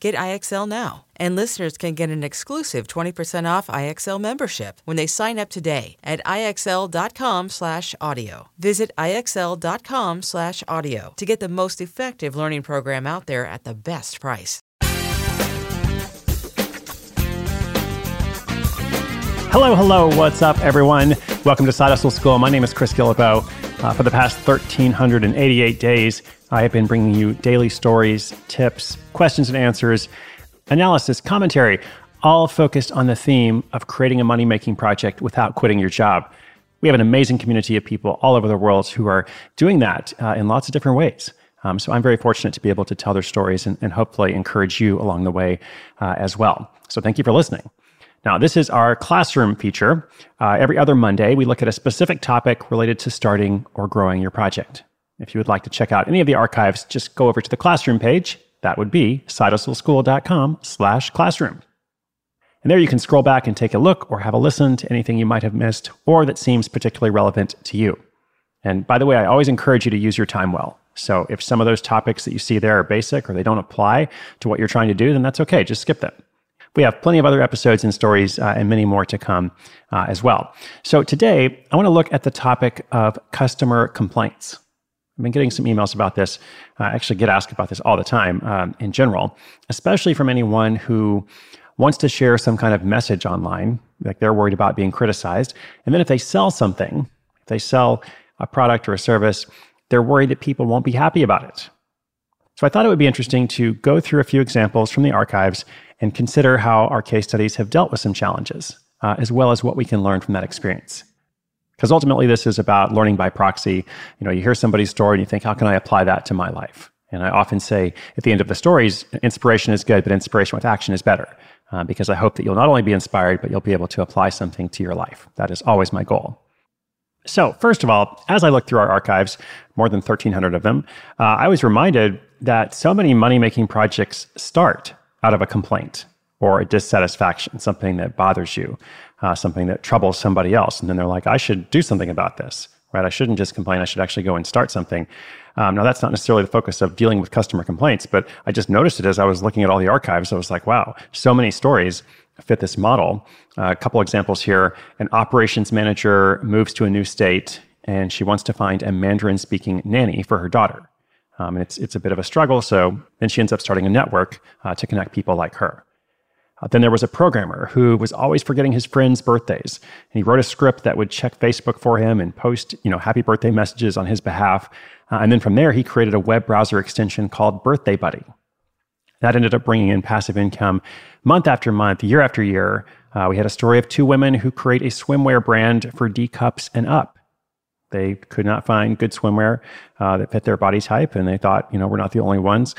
Get IXL now. And listeners can get an exclusive 20% off IXL membership when they sign up today at IXL.com/audio. Visit IXL.com/audio to get the most effective learning program out there at the best price. Hello, hello, what's up, everyone? Welcome to Side Hustle School. My name is Chris Guillebeau. Uh, for the past 1,388 days, I have been bringing you daily stories, tips, questions and answers, analysis, commentary, all focused on the theme of creating a money making project without quitting your job. We have an amazing community of people all over the world who are doing that uh, in lots of different ways. Um, so I'm very fortunate to be able to tell their stories and, and hopefully encourage you along the way uh, as well. So thank you for listening. Now, this is our classroom feature. Uh, every other Monday, we look at a specific topic related to starting or growing your project. If you would like to check out any of the archives, just go over to the classroom page. That would be sidehustleschool.com slash classroom. And there you can scroll back and take a look or have a listen to anything you might have missed or that seems particularly relevant to you. And by the way, I always encourage you to use your time well. So if some of those topics that you see there are basic or they don't apply to what you're trying to do, then that's okay. Just skip them. We have plenty of other episodes and stories uh, and many more to come uh, as well. So today, I want to look at the topic of customer complaints. I've been getting some emails about this. I actually get asked about this all the time um, in general, especially from anyone who wants to share some kind of message online, like they're worried about being criticized. And then if they sell something, if they sell a product or a service, they're worried that people won't be happy about it. So I thought it would be interesting to go through a few examples from the archives and consider how our case studies have dealt with some challenges, uh, as well as what we can learn from that experience. Because ultimately, this is about learning by proxy. You know, you hear somebody's story and you think, how can I apply that to my life? And I often say at the end of the stories, inspiration is good, but inspiration with action is better. Uh, because I hope that you'll not only be inspired, but you'll be able to apply something to your life. That is always my goal. So, first of all, as I look through our archives, more than 1,300 of them, uh, I was reminded that so many money making projects start out of a complaint or a dissatisfaction, something that bothers you, uh, something that troubles somebody else. And then they're like, I should do something about this, right? I shouldn't just complain. I should actually go and start something. Um, now, that's not necessarily the focus of dealing with customer complaints, but I just noticed it as I was looking at all the archives. I was like, wow, so many stories fit this model. Uh, a couple examples here. An operations manager moves to a new state and she wants to find a Mandarin speaking nanny for her daughter. Um, and it's, it's a bit of a struggle. So then she ends up starting a network uh, to connect people like her. Uh, then there was a programmer who was always forgetting his friends' birthdays. And he wrote a script that would check Facebook for him and post, you know, happy birthday messages on his behalf. Uh, and then from there, he created a web browser extension called Birthday Buddy. That ended up bringing in passive income month after month, year after year. Uh, we had a story of two women who create a swimwear brand for D cups and up. They could not find good swimwear uh, that fit their body type, and they thought, you know, we're not the only ones.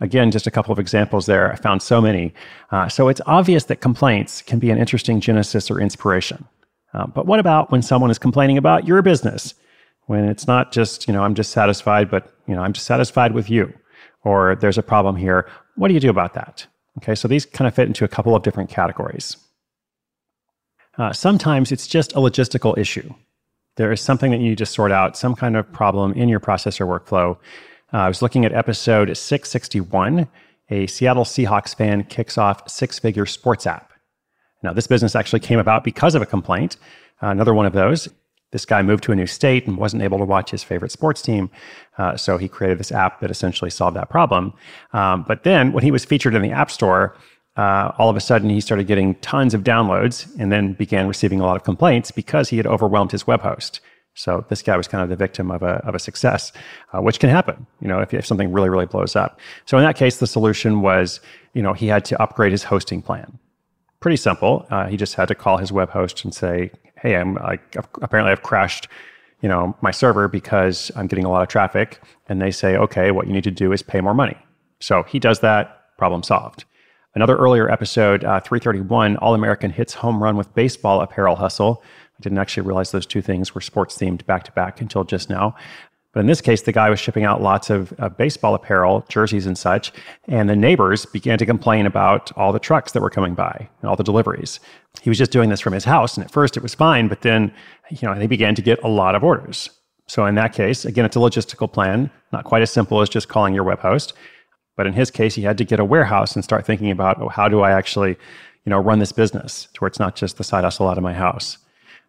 Again, just a couple of examples there. I found so many. Uh, so it's obvious that complaints can be an interesting genesis or inspiration. Uh, but what about when someone is complaining about your business? When it's not just, you know, I'm dissatisfied, but, you know, I'm dissatisfied with you, or there's a problem here. What do you do about that? Okay, so these kind of fit into a couple of different categories. Uh, sometimes it's just a logistical issue. There is something that you need to sort out, some kind of problem in your process or workflow. Uh, I was looking at episode 661. A Seattle Seahawks fan kicks off six figure sports app. Now, this business actually came about because of a complaint. Uh, another one of those. This guy moved to a new state and wasn't able to watch his favorite sports team. Uh, so he created this app that essentially solved that problem. Um, but then when he was featured in the App Store, uh, all of a sudden he started getting tons of downloads and then began receiving a lot of complaints because he had overwhelmed his web host. So this guy was kind of the victim of a, of a success, uh, which can happen, you know, if, if something really, really blows up. So in that case, the solution was, you know, he had to upgrade his hosting plan. Pretty simple. Uh, he just had to call his web host and say, hey, I'm I, apparently I've crashed, you know, my server because I'm getting a lot of traffic. And they say, okay, what you need to do is pay more money. So he does that, problem solved. Another earlier episode, uh, 331, All American hits home run with baseball apparel hustle. I didn't actually realize those two things were sports themed back to back until just now. But in this case, the guy was shipping out lots of uh, baseball apparel, jerseys, and such. And the neighbors began to complain about all the trucks that were coming by and all the deliveries. He was just doing this from his house. And at first it was fine, but then, you know, they began to get a lot of orders. So in that case, again, it's a logistical plan, not quite as simple as just calling your web host. But in his case, he had to get a warehouse and start thinking about, oh, how do I actually, you know, run this business to where it's not just the side hustle out of my house.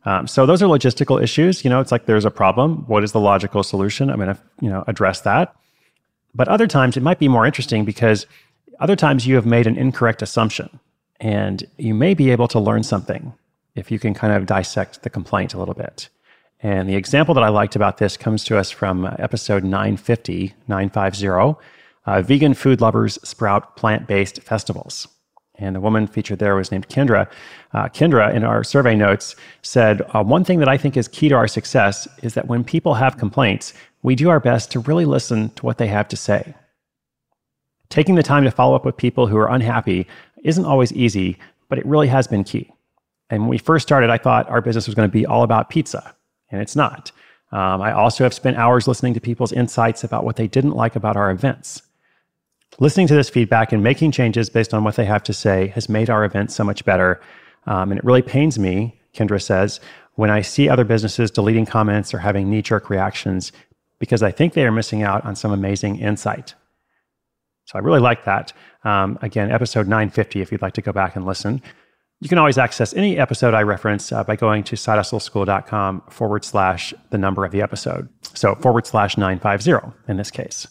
Um, so those are logistical issues. You know, it's like there's a problem. What is the logical solution? I'm going to, you know, address that. But other times it might be more interesting because other times you have made an incorrect assumption and you may be able to learn something if you can kind of dissect the complaint a little bit. And the example that I liked about this comes to us from episode 950, 950 uh, vegan food lovers sprout plant based festivals. And the woman featured there was named Kendra. Uh, Kendra, in our survey notes, said uh, One thing that I think is key to our success is that when people have complaints, we do our best to really listen to what they have to say. Taking the time to follow up with people who are unhappy isn't always easy, but it really has been key. And when we first started, I thought our business was going to be all about pizza, and it's not. Um, I also have spent hours listening to people's insights about what they didn't like about our events. Listening to this feedback and making changes based on what they have to say has made our event so much better. Um, and it really pains me, Kendra says, when I see other businesses deleting comments or having knee jerk reactions because I think they are missing out on some amazing insight. So I really like that. Um, again, episode 950, if you'd like to go back and listen. You can always access any episode I reference uh, by going to sidehustleschool.com forward slash the number of the episode. So forward slash 950 in this case.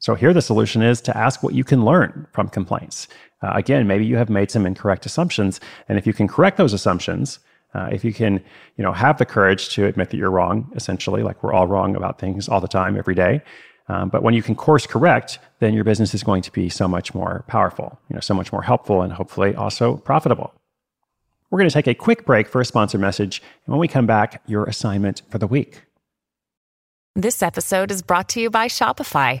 So here the solution is to ask what you can learn from complaints. Uh, again, maybe you have made some incorrect assumptions, and if you can correct those assumptions, uh, if you can, you know, have the courage to admit that you're wrong, essentially, like we're all wrong about things all the time, every day. Um, but when you can course correct, then your business is going to be so much more powerful, you know, so much more helpful, and hopefully also profitable. We're going to take a quick break for a sponsor message, and when we come back, your assignment for the week. This episode is brought to you by Shopify.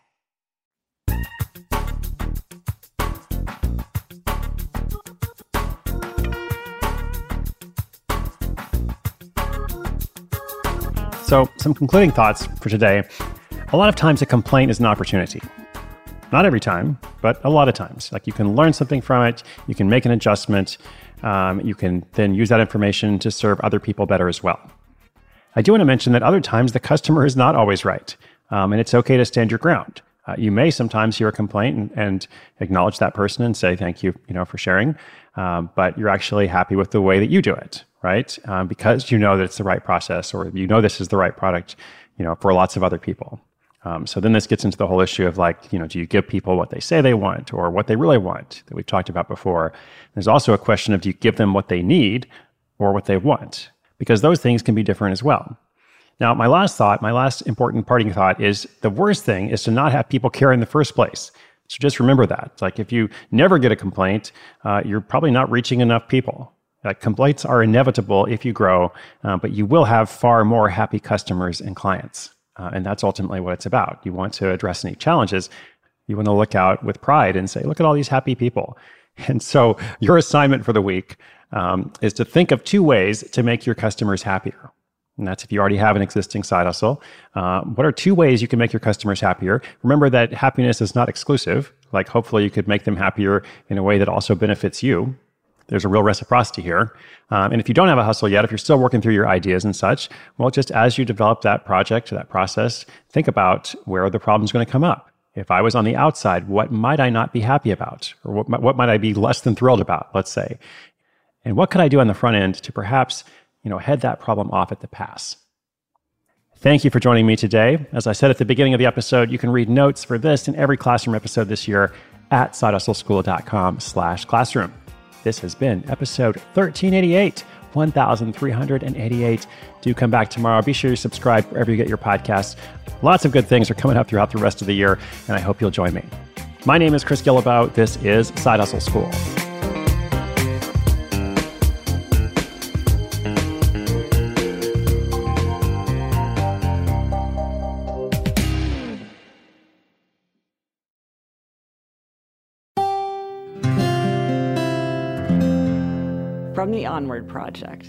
So, some concluding thoughts for today. A lot of times, a complaint is an opportunity. Not every time, but a lot of times. Like you can learn something from it, you can make an adjustment, um, you can then use that information to serve other people better as well. I do want to mention that other times the customer is not always right, um, and it's okay to stand your ground. Uh, you may sometimes hear a complaint and, and, acknowledge that person and say thank you, you know, for sharing, um, but you're actually happy with the way that you do it right? Um, because you know that it's the right process or you know this is the right product, you know, for lots of other people. Um, so then this gets into the whole issue of like, you know, do you give people what they say they want or what they really want that we've talked about before? There's also a question of do you give them what they need or what they want? Because those things can be different as well. Now, my last thought, my last important parting thought is the worst thing is to not have people care in the first place. So just remember that. Like if you never get a complaint, uh, you're probably not reaching enough people Like complaints are inevitable if you grow, uh, but you will have far more happy customers and clients. Uh, and that's ultimately what it's about. You want to address any challenges. You want to look out with pride and say, look at all these happy people. And so your assignment for the week um, is to think of two ways to make your customers happier. And that's if you already have an existing side hustle. Uh, what are two ways you can make your customers happier? Remember that happiness is not exclusive. Like, hopefully, you could make them happier in a way that also benefits you. There's a real reciprocity here. Um, and if you don't have a hustle yet, if you're still working through your ideas and such, well, just as you develop that project, that process, think about where the problems going to come up. If I was on the outside, what might I not be happy about? Or what, what might I be less than thrilled about, let's say? And what could I do on the front end to perhaps you know, head that problem off at the pass. Thank you for joining me today. As I said at the beginning of the episode, you can read notes for this and every classroom episode this year at sidehustleschool.com slash classroom. This has been episode 1388, 1388. Do come back tomorrow. Be sure you subscribe wherever you get your podcasts. Lots of good things are coming up throughout the rest of the year, and I hope you'll join me. My name is Chris Guillebeau. This is Side Hustle School. Onward Project.